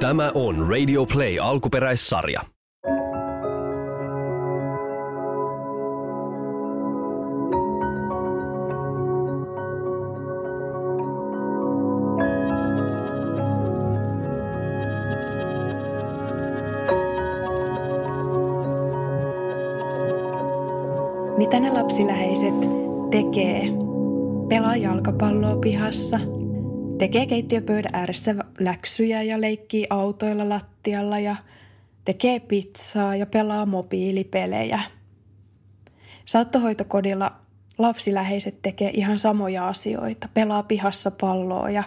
Tämä on Radio Play alkuperäissarja. Mitä ne lapsiläheiset tekee? Pelaa jalkapalloa pihassa, tekee keittiöpöydän ääressä läksyjä ja leikkii autoilla lattialla ja tekee pizzaa ja pelaa mobiilipelejä. Saattohoitokodilla lapsiläheiset tekee ihan samoja asioita. Pelaa pihassa palloa ja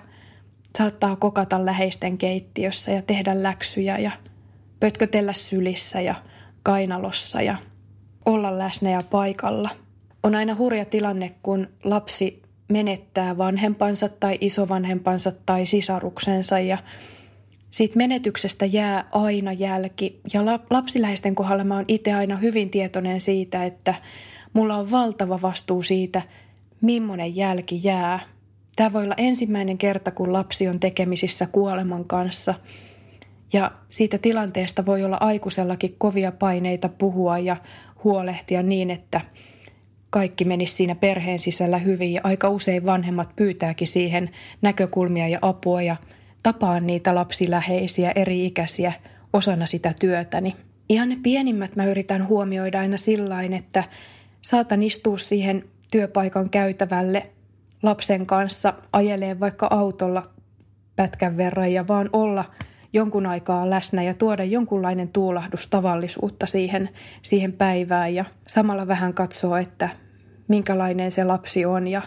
saattaa kokata läheisten keittiössä ja tehdä läksyjä ja pötkötellä sylissä ja kainalossa ja – olla läsnä ja paikalla. On aina hurja tilanne, kun lapsi menettää vanhempansa tai isovanhempansa tai sisaruksensa ja siitä menetyksestä jää aina jälki. Ja lapsiläisten kohdalla mä oon itse aina hyvin tietoinen siitä, että mulla on valtava vastuu siitä, millainen jälki jää. Tämä voi olla ensimmäinen kerta, kun lapsi on tekemisissä kuoleman kanssa. Ja siitä tilanteesta voi olla aikuisellakin kovia paineita puhua ja huolehtia niin, että kaikki menisi siinä perheen sisällä hyvin ja aika usein vanhemmat pyytääkin siihen näkökulmia ja apua ja tapaan niitä lapsiläheisiä eri ikäisiä osana sitä työtäni. Ihan ne pienimmät mä yritän huomioida aina sillain, että saatan istua siihen työpaikan käytävälle lapsen kanssa, ajelee vaikka autolla pätkän verran ja vaan olla – jonkun aikaa läsnä ja tuoda jonkunlainen tuulahdus tavallisuutta siihen, siihen päivään ja samalla vähän katsoa, että minkälainen se lapsi on ja,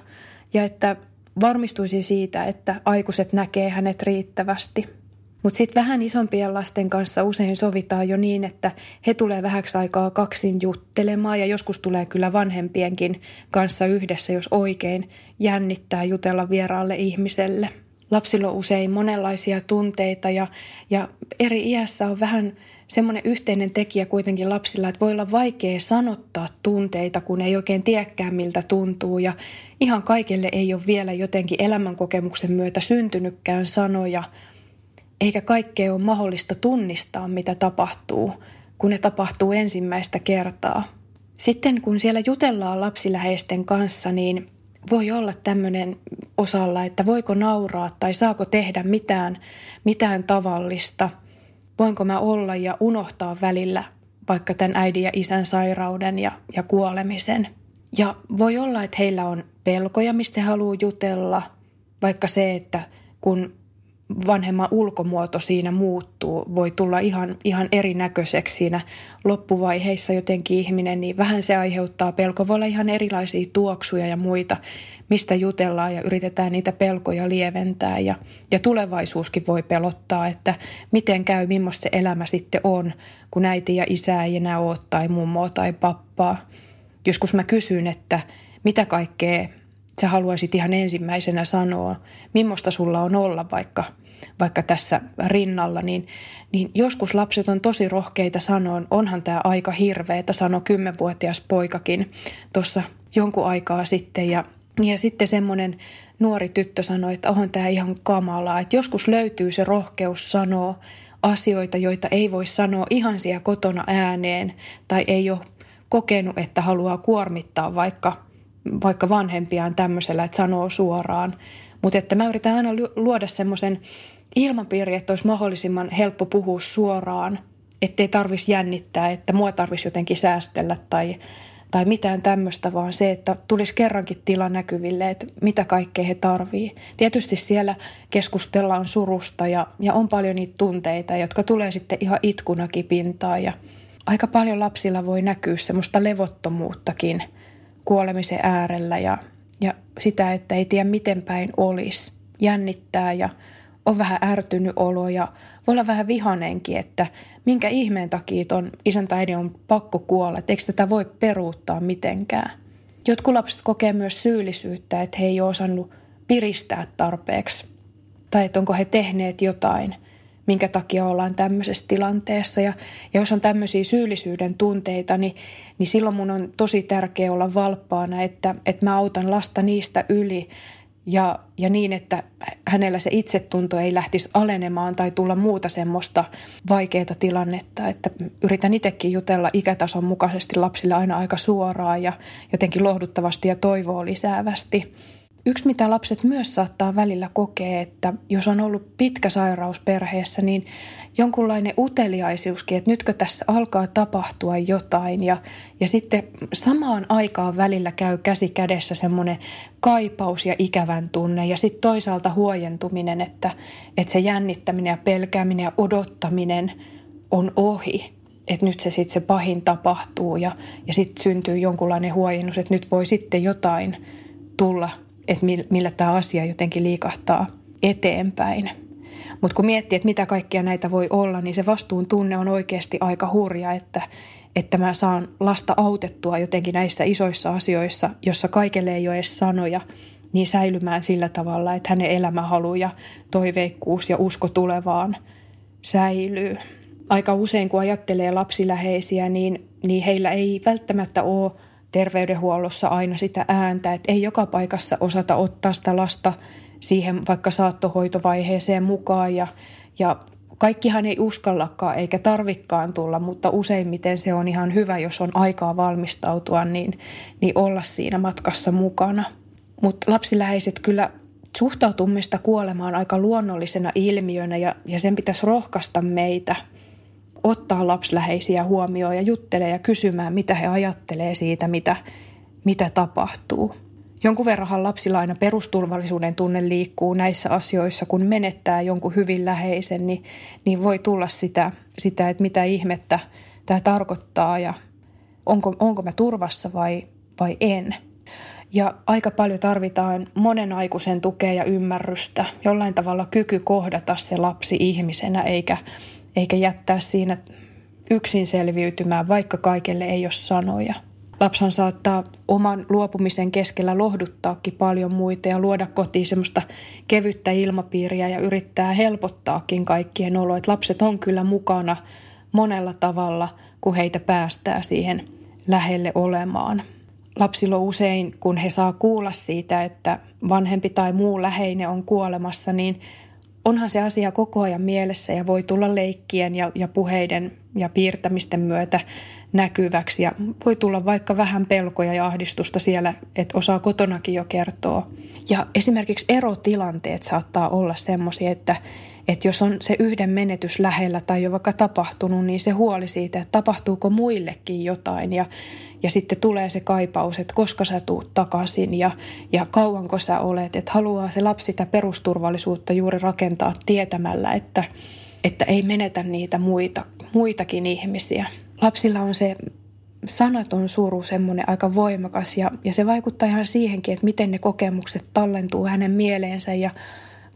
ja että varmistuisi siitä, että aikuiset näkee hänet riittävästi. Mutta sitten vähän isompien lasten kanssa usein sovitaan jo niin, että he tulee vähäksi aikaa kaksin juttelemaan ja joskus tulee kyllä vanhempienkin kanssa yhdessä, jos oikein jännittää jutella vieraalle ihmiselle – lapsilla on usein monenlaisia tunteita ja, ja eri iässä on vähän semmoinen yhteinen tekijä kuitenkin lapsilla, että voi olla vaikea sanottaa tunteita, kun ei oikein tiedäkään miltä tuntuu ja ihan kaikille ei ole vielä jotenkin elämänkokemuksen myötä syntynytkään sanoja, eikä kaikkea ole mahdollista tunnistaa, mitä tapahtuu, kun ne tapahtuu ensimmäistä kertaa. Sitten kun siellä jutellaan lapsiläheisten kanssa, niin voi olla tämmöinen osalla, että voiko nauraa tai saako tehdä mitään, mitään tavallista. Voinko mä olla ja unohtaa välillä vaikka tämän äidin ja isän sairauden ja, ja kuolemisen. Ja voi olla, että heillä on pelkoja, mistä he haluaa jutella, vaikka se, että kun vanhemman ulkomuoto siinä muuttuu, voi tulla ihan, ihan erinäköiseksi siinä loppuvaiheissa jotenkin ihminen, niin vähän se aiheuttaa pelko. Voi olla ihan erilaisia tuoksuja ja muita, mistä jutellaan ja yritetään niitä pelkoja lieventää. Ja, ja tulevaisuuskin voi pelottaa, että miten käy, millaista se elämä sitten on, kun äiti ja isä ei enää ole tai mummoa tai pappaa. Joskus mä kysyn, että mitä kaikkea sä haluaisit ihan ensimmäisenä sanoa, millaista sulla on olla vaikka, vaikka tässä rinnalla, niin, niin joskus lapset on tosi rohkeita sanoa, onhan tämä aika hirveetä, sanoi kymmenvuotias poikakin tuossa jonkun aikaa sitten ja, ja sitten semmoinen nuori tyttö sanoi, että onhan tämä ihan kamalaa, että joskus löytyy se rohkeus sanoa asioita, joita ei voi sanoa ihan siellä kotona ääneen tai ei ole kokenut, että haluaa kuormittaa vaikka – vaikka vanhempiaan tämmöisellä, että sanoo suoraan. Mutta että mä yritän aina luoda semmoisen ilmapiiri, että olisi mahdollisimman helppo puhua suoraan, ettei tarvitsisi jännittää, että mua tarvitsisi jotenkin säästellä tai, tai mitään tämmöistä, vaan se, että tulisi kerrankin tila näkyville, että mitä kaikkea he tarvii. Tietysti siellä keskustellaan surusta ja, ja on paljon niitä tunteita, jotka tulee sitten ihan itkunakin pintaan ja aika paljon lapsilla voi näkyä semmoista levottomuuttakin – kuolemisen äärellä ja, ja sitä, että ei tiedä miten päin olisi. Jännittää ja on vähän ärtynyt olo ja voi olla vähän vihanenkin, että minkä ihmeen takia ton isän tai äidin on pakko kuolla, että eikö tätä voi peruuttaa mitenkään. Jotkut lapset kokee myös syyllisyyttä, että he ei ole osannut piristää tarpeeksi tai että onko he tehneet jotain – minkä takia ollaan tämmöisessä tilanteessa. Ja, ja jos on tämmöisiä syyllisyyden tunteita, niin, niin silloin mun on tosi tärkeää olla valppaana, että, että mä autan lasta niistä yli, ja, ja niin, että hänellä se itsetunto ei lähtisi alenemaan tai tulla muuta semmoista vaikeaa tilannetta, että yritän itsekin jutella ikätason mukaisesti lapsille aina aika suoraan ja jotenkin lohduttavasti ja toivoa lisäävästi. Yksi, mitä lapset myös saattaa välillä kokea, että jos on ollut pitkä sairaus perheessä, niin jonkunlainen uteliaisuuskin, että nytkö tässä alkaa tapahtua jotain. Ja, ja sitten samaan aikaan välillä käy käsi kädessä semmoinen kaipaus ja ikävän tunne ja sitten toisaalta huojentuminen, että, että se jännittäminen ja pelkääminen ja odottaminen on ohi. Että nyt se sitten se pahin tapahtuu ja, ja sitten syntyy jonkunlainen huojennus, että nyt voi sitten jotain tulla – että millä tämä asia jotenkin liikahtaa eteenpäin. Mutta kun miettii, että mitä kaikkia näitä voi olla, niin se vastuun tunne on oikeasti aika hurja, että, että mä saan lasta autettua jotenkin näissä isoissa asioissa, jossa kaikille ei ole edes sanoja, niin säilymään sillä tavalla, että hänen elämähalu ja toiveikkuus ja usko tulevaan säilyy. Aika usein, kun ajattelee lapsiläheisiä, niin, niin heillä ei välttämättä ole terveydenhuollossa aina sitä ääntä, että ei joka paikassa osata ottaa sitä lasta siihen vaikka saattohoitovaiheeseen mukaan ja, ja kaikkihan ei uskallakaan eikä tarvikkaan tulla, mutta useimmiten se on ihan hyvä, jos on aikaa valmistautua, niin, niin olla siinä matkassa mukana. Mutta lapsiläheiset kyllä suhtautumista kuolemaan aika luonnollisena ilmiönä ja, ja sen pitäisi rohkaista meitä – ottaa lapsläheisiä huomioon ja juttelee ja kysymään, mitä he ajattelee siitä, mitä, mitä tapahtuu. Jonkun verranhan lapsilla aina perusturvallisuuden tunne liikkuu näissä asioissa, kun menettää jonkun hyvin läheisen, niin, niin voi tulla sitä, sitä, että mitä ihmettä tämä tarkoittaa ja onko, onko mä turvassa vai, vai en. Ja aika paljon tarvitaan monen aikuisen tukea ja ymmärrystä, jollain tavalla kyky kohdata se lapsi ihmisenä, eikä, eikä jättää siinä yksin selviytymään, vaikka kaikelle ei ole sanoja. Lapsan saattaa oman luopumisen keskellä lohduttaakin paljon muita ja luoda kotiin semmoista kevyttä ilmapiiriä ja yrittää helpottaakin kaikkien oloa. Lapset on kyllä mukana monella tavalla, kun heitä päästää siihen lähelle olemaan. Lapsilla usein, kun he saa kuulla siitä, että vanhempi tai muu läheinen on kuolemassa, niin onhan se asia koko ajan mielessä ja voi tulla leikkien ja, ja puheiden ja piirtämisten myötä näkyväksi. Ja voi tulla vaikka vähän pelkoja ja ahdistusta siellä, että osaa kotonakin jo kertoa. Ja esimerkiksi erotilanteet saattaa olla semmoisia, että, että jos on se yhden menetys lähellä tai jo vaikka tapahtunut, niin se huoli siitä, että tapahtuuko muillekin jotain. Ja, ja sitten tulee se kaipaus, että koska sä tuut takaisin ja, ja kauanko sä olet. Että haluaa se lapsi sitä perusturvallisuutta juuri rakentaa tietämällä, että, että ei menetä niitä muita, muitakin ihmisiä. Lapsilla on se sanaton suru semmoinen aika voimakas ja, ja se vaikuttaa ihan siihenkin, että miten ne kokemukset tallentuu hänen mieleensä ja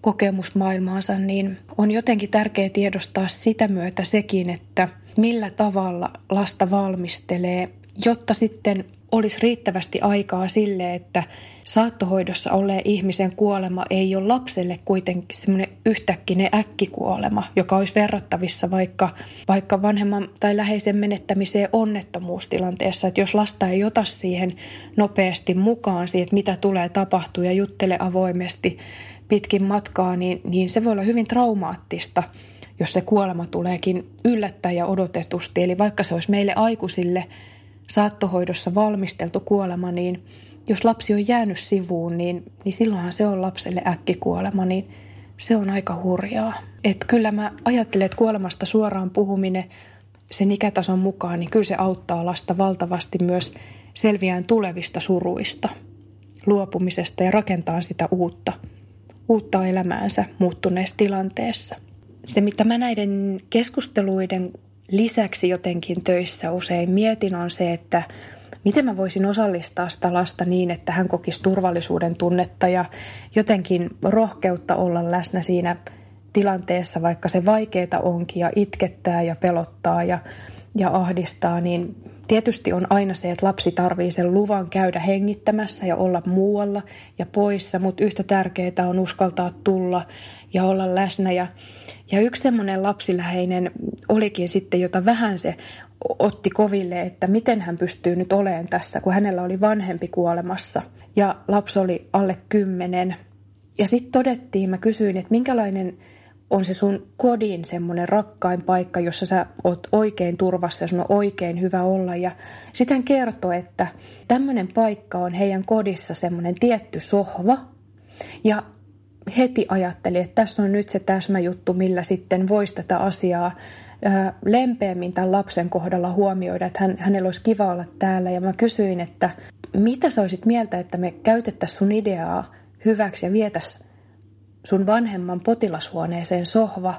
kokemusmaailmaansa, niin on jotenkin tärkeää tiedostaa sitä myötä sekin, että millä tavalla lasta valmistelee jotta sitten olisi riittävästi aikaa sille, että saattohoidossa olleen ihmisen kuolema ei ole lapselle kuitenkin semmoinen yhtäkkinen äkkikuolema, joka olisi verrattavissa vaikka, vaikka vanhemman tai läheisen menettämiseen onnettomuustilanteessa. Että jos lasta ei ota siihen nopeasti mukaan siihen, että mitä tulee tapahtua ja juttele avoimesti pitkin matkaa, niin, niin se voi olla hyvin traumaattista jos se kuolema tuleekin yllättäen ja odotetusti. Eli vaikka se olisi meille aikuisille – saattohoidossa valmisteltu kuolema, niin jos lapsi on jäänyt sivuun, niin, niin silloinhan se on lapselle äkkikuolema, niin se on aika hurjaa. Et kyllä mä ajattelen, että kuolemasta suoraan puhuminen sen ikätason mukaan, niin kyllä se auttaa lasta valtavasti myös selviään tulevista suruista, luopumisesta ja rakentaa sitä uutta, uutta elämäänsä muuttuneessa tilanteessa. Se, mitä mä näiden keskusteluiden lisäksi jotenkin töissä usein mietin on se, että miten mä voisin osallistaa sitä lasta niin, että hän kokisi turvallisuuden tunnetta ja jotenkin rohkeutta olla läsnä siinä tilanteessa, vaikka se vaikeeta onkin ja itkettää ja pelottaa ja, ja ahdistaa, niin tietysti on aina se, että lapsi tarvii sen luvan käydä hengittämässä ja olla muualla ja poissa, mutta yhtä tärkeää on uskaltaa tulla ja olla läsnä ja ja yksi semmoinen lapsiläheinen olikin sitten, jota vähän se otti koville, että miten hän pystyy nyt olemaan tässä, kun hänellä oli vanhempi kuolemassa. Ja lapsi oli alle kymmenen Ja sitten todettiin, mä kysyin, että minkälainen on se sun kodin semmoinen rakkain paikka, jossa sä oot oikein turvassa ja sun on oikein hyvä olla. Ja sitten hän kertoi, että tämmöinen paikka on heidän kodissa semmoinen tietty sohva. Ja heti ajatteli, että tässä on nyt se täsmäjuttu, millä sitten voisi tätä asiaa lempeämmin tämän lapsen kohdalla huomioida, että hän, hänellä olisi kiva olla täällä. Ja mä kysyin, että mitä sä olisit mieltä, että me käytettäisiin sun ideaa hyväksi ja vietäisiin sun vanhemman potilashuoneeseen sohva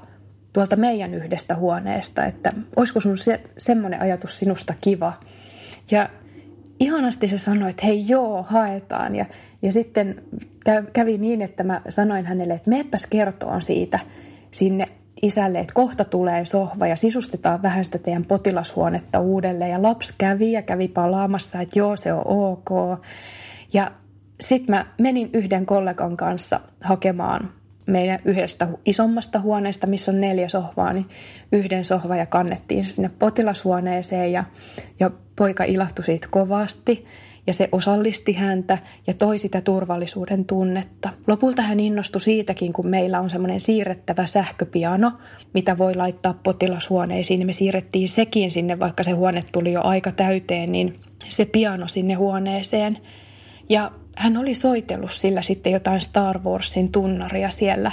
tuolta meidän yhdestä huoneesta, että olisiko sun se, semmoinen ajatus sinusta kiva. Ja ihanasti se sanoi, että hei joo, haetaan. Ja, ja sitten kävi niin, että mä sanoin hänelle, että meepäs kertoon siitä sinne isälle, että kohta tulee sohva ja sisustetaan vähän sitä teidän potilashuonetta uudelleen. Ja lapsi kävi ja kävi palaamassa, että joo, se on ok. Ja sitten mä menin yhden kollegan kanssa hakemaan meidän yhdestä isommasta huoneesta, missä on neljä sohvaa, niin yhden sohva ja kannettiin se sinne potilashuoneeseen ja, ja poika ilahtui siitä kovasti ja se osallisti häntä ja toi sitä turvallisuuden tunnetta. Lopulta hän innostui siitäkin, kun meillä on semmoinen siirrettävä sähköpiano, mitä voi laittaa potilashuoneisiin. Me siirrettiin sekin sinne, vaikka se huone tuli jo aika täyteen, niin se piano sinne huoneeseen. Ja hän oli soitellut sillä sitten jotain Star Warsin tunnaria siellä,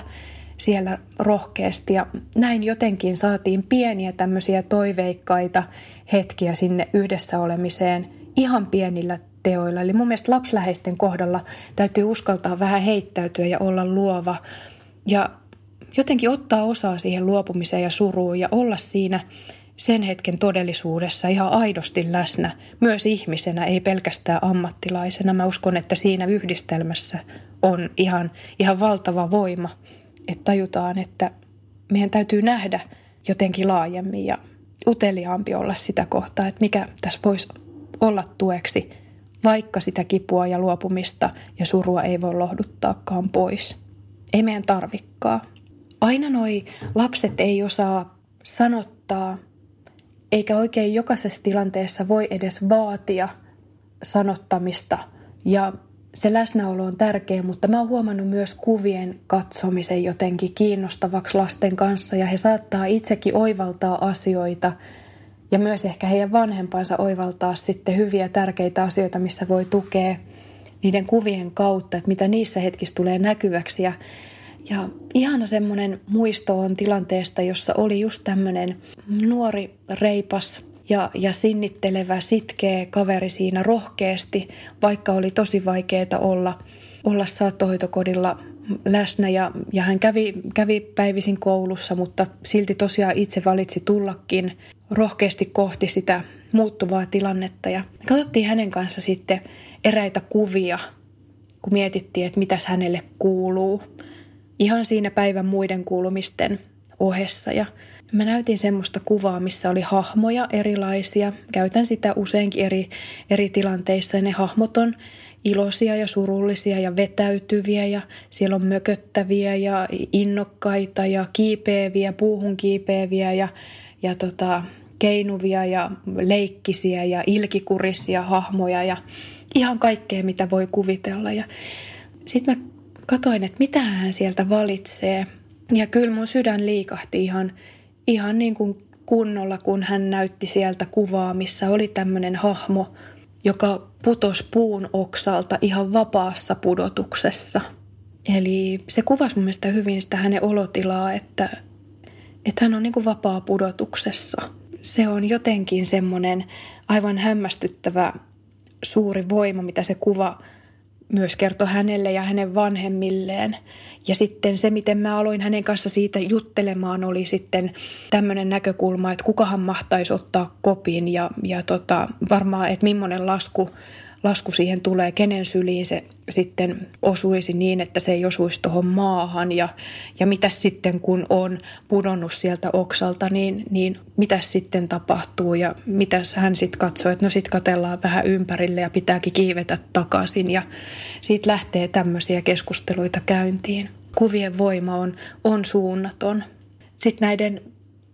siellä rohkeasti ja näin jotenkin saatiin pieniä tämmöisiä toiveikkaita hetkiä sinne yhdessä olemiseen ihan pienillä teoilla. Eli mun mielestä lapsläheisten kohdalla täytyy uskaltaa vähän heittäytyä ja olla luova ja jotenkin ottaa osaa siihen luopumiseen ja suruun ja olla siinä – sen hetken todellisuudessa ihan aidosti läsnä, myös ihmisenä, ei pelkästään ammattilaisena. Mä uskon, että siinä yhdistelmässä on ihan, ihan valtava voima, että tajutaan, että meidän täytyy nähdä jotenkin laajemmin ja uteliaampi olla sitä kohtaa, että mikä tässä voisi olla tueksi, vaikka sitä kipua ja luopumista ja surua ei voi lohduttaakaan pois. Ei meidän tarvikkaa. Aina noi lapset ei osaa sanottaa eikä oikein jokaisessa tilanteessa voi edes vaatia sanottamista. Ja se läsnäolo on tärkeä, mutta mä oon huomannut myös kuvien katsomisen jotenkin kiinnostavaksi lasten kanssa ja he saattaa itsekin oivaltaa asioita ja myös ehkä heidän vanhempansa oivaltaa sitten hyviä tärkeitä asioita, missä voi tukea niiden kuvien kautta, että mitä niissä hetkissä tulee näkyväksi ja ja ihana semmoinen muisto on tilanteesta, jossa oli just tämmöinen nuori, reipas ja, ja sinnittelevä, sitkeä kaveri siinä rohkeasti, vaikka oli tosi vaikeaa olla, olla saattohoitokodilla läsnä ja, ja hän kävi, kävi päivisin koulussa, mutta silti tosiaan itse valitsi tullakin rohkeasti kohti sitä muuttuvaa tilannetta. Ja katsottiin hänen kanssa sitten eräitä kuvia, kun mietittiin, että mitäs hänelle kuuluu – ihan siinä päivän muiden kuulumisten ohessa. Ja mä näytin semmoista kuvaa, missä oli hahmoja erilaisia. Käytän sitä useinkin eri, eri tilanteissa ne hahmot on iloisia ja surullisia ja vetäytyviä ja siellä on mököttäviä ja innokkaita ja kiipeäviä, puuhun kiipeäviä ja, ja tota, keinuvia ja leikkisiä ja ilkikurisia hahmoja ja ihan kaikkea, mitä voi kuvitella. Ja sitten mä katoin, että mitä hän sieltä valitsee. Ja kyllä mun sydän liikahti ihan, ihan niin kuin kunnolla, kun hän näytti sieltä kuvaa, missä oli tämmöinen hahmo, joka putos puun oksalta ihan vapaassa pudotuksessa. Eli se kuvasi mun mielestä hyvin sitä hänen olotilaa, että, että hän on niin kuin vapaa pudotuksessa. Se on jotenkin semmoinen aivan hämmästyttävä suuri voima, mitä se kuva myös kertoi hänelle ja hänen vanhemmilleen. Ja sitten se, miten mä aloin hänen kanssa siitä juttelemaan, oli sitten tämmöinen näkökulma, että kukahan mahtaisi ottaa kopin ja, ja tota, varmaan, että millainen lasku lasku siihen tulee, kenen syliin se sitten osuisi niin, että se ei osuisi tuohon maahan ja, ja mitä sitten kun on pudonnut sieltä oksalta, niin, niin mitä sitten tapahtuu ja mitä hän sitten katsoo, että no sitten katellaan vähän ympärille ja pitääkin kiivetä takaisin ja siitä lähtee tämmöisiä keskusteluita käyntiin. Kuvien voima on, on suunnaton. Sitten näiden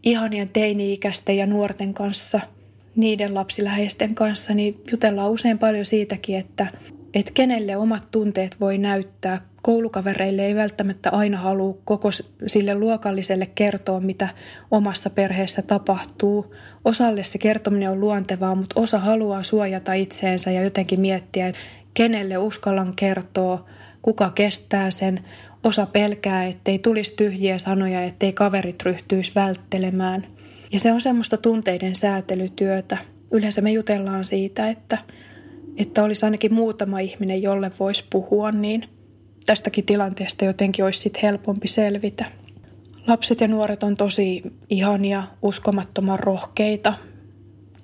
ihanien teini-ikäisten ja nuorten kanssa – niiden lapsiläheisten kanssa, niin jutellaan usein paljon siitäkin, että, että kenelle omat tunteet voi näyttää koulukavereille ei välttämättä aina halua koko sille luokalliselle kertoa, mitä omassa perheessä tapahtuu. Osalle se kertominen on luontevaa, mutta osa haluaa suojata itseensä ja jotenkin miettiä, että kenelle uskallan kertoa, kuka kestää sen. Osa pelkää, ettei tulisi tyhjiä sanoja, ettei kaverit ryhtyisi välttelemään. Ja se on semmoista tunteiden säätelytyötä. Yleensä me jutellaan siitä, että, että olisi ainakin muutama ihminen, jolle voisi puhua, niin – tästäkin tilanteesta jotenkin olisi sit helpompi selvitä. Lapset ja nuoret on tosi ihania, uskomattoman rohkeita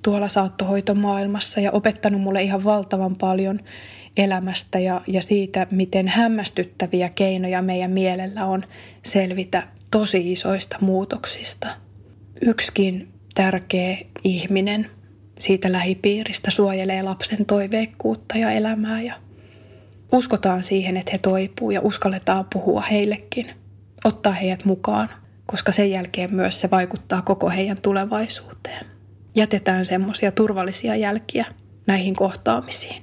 tuolla saattohoitomaailmassa ja opettanut mulle ihan valtavan paljon elämästä ja, ja siitä, miten hämmästyttäviä keinoja meidän mielellä on selvitä tosi isoista muutoksista. Yksikin tärkeä ihminen siitä lähipiiristä suojelee lapsen toiveikkuutta ja elämää ja uskotaan siihen, että he toipuu ja uskalletaan puhua heillekin, ottaa heidät mukaan, koska sen jälkeen myös se vaikuttaa koko heidän tulevaisuuteen. Jätetään semmoisia turvallisia jälkiä näihin kohtaamisiin.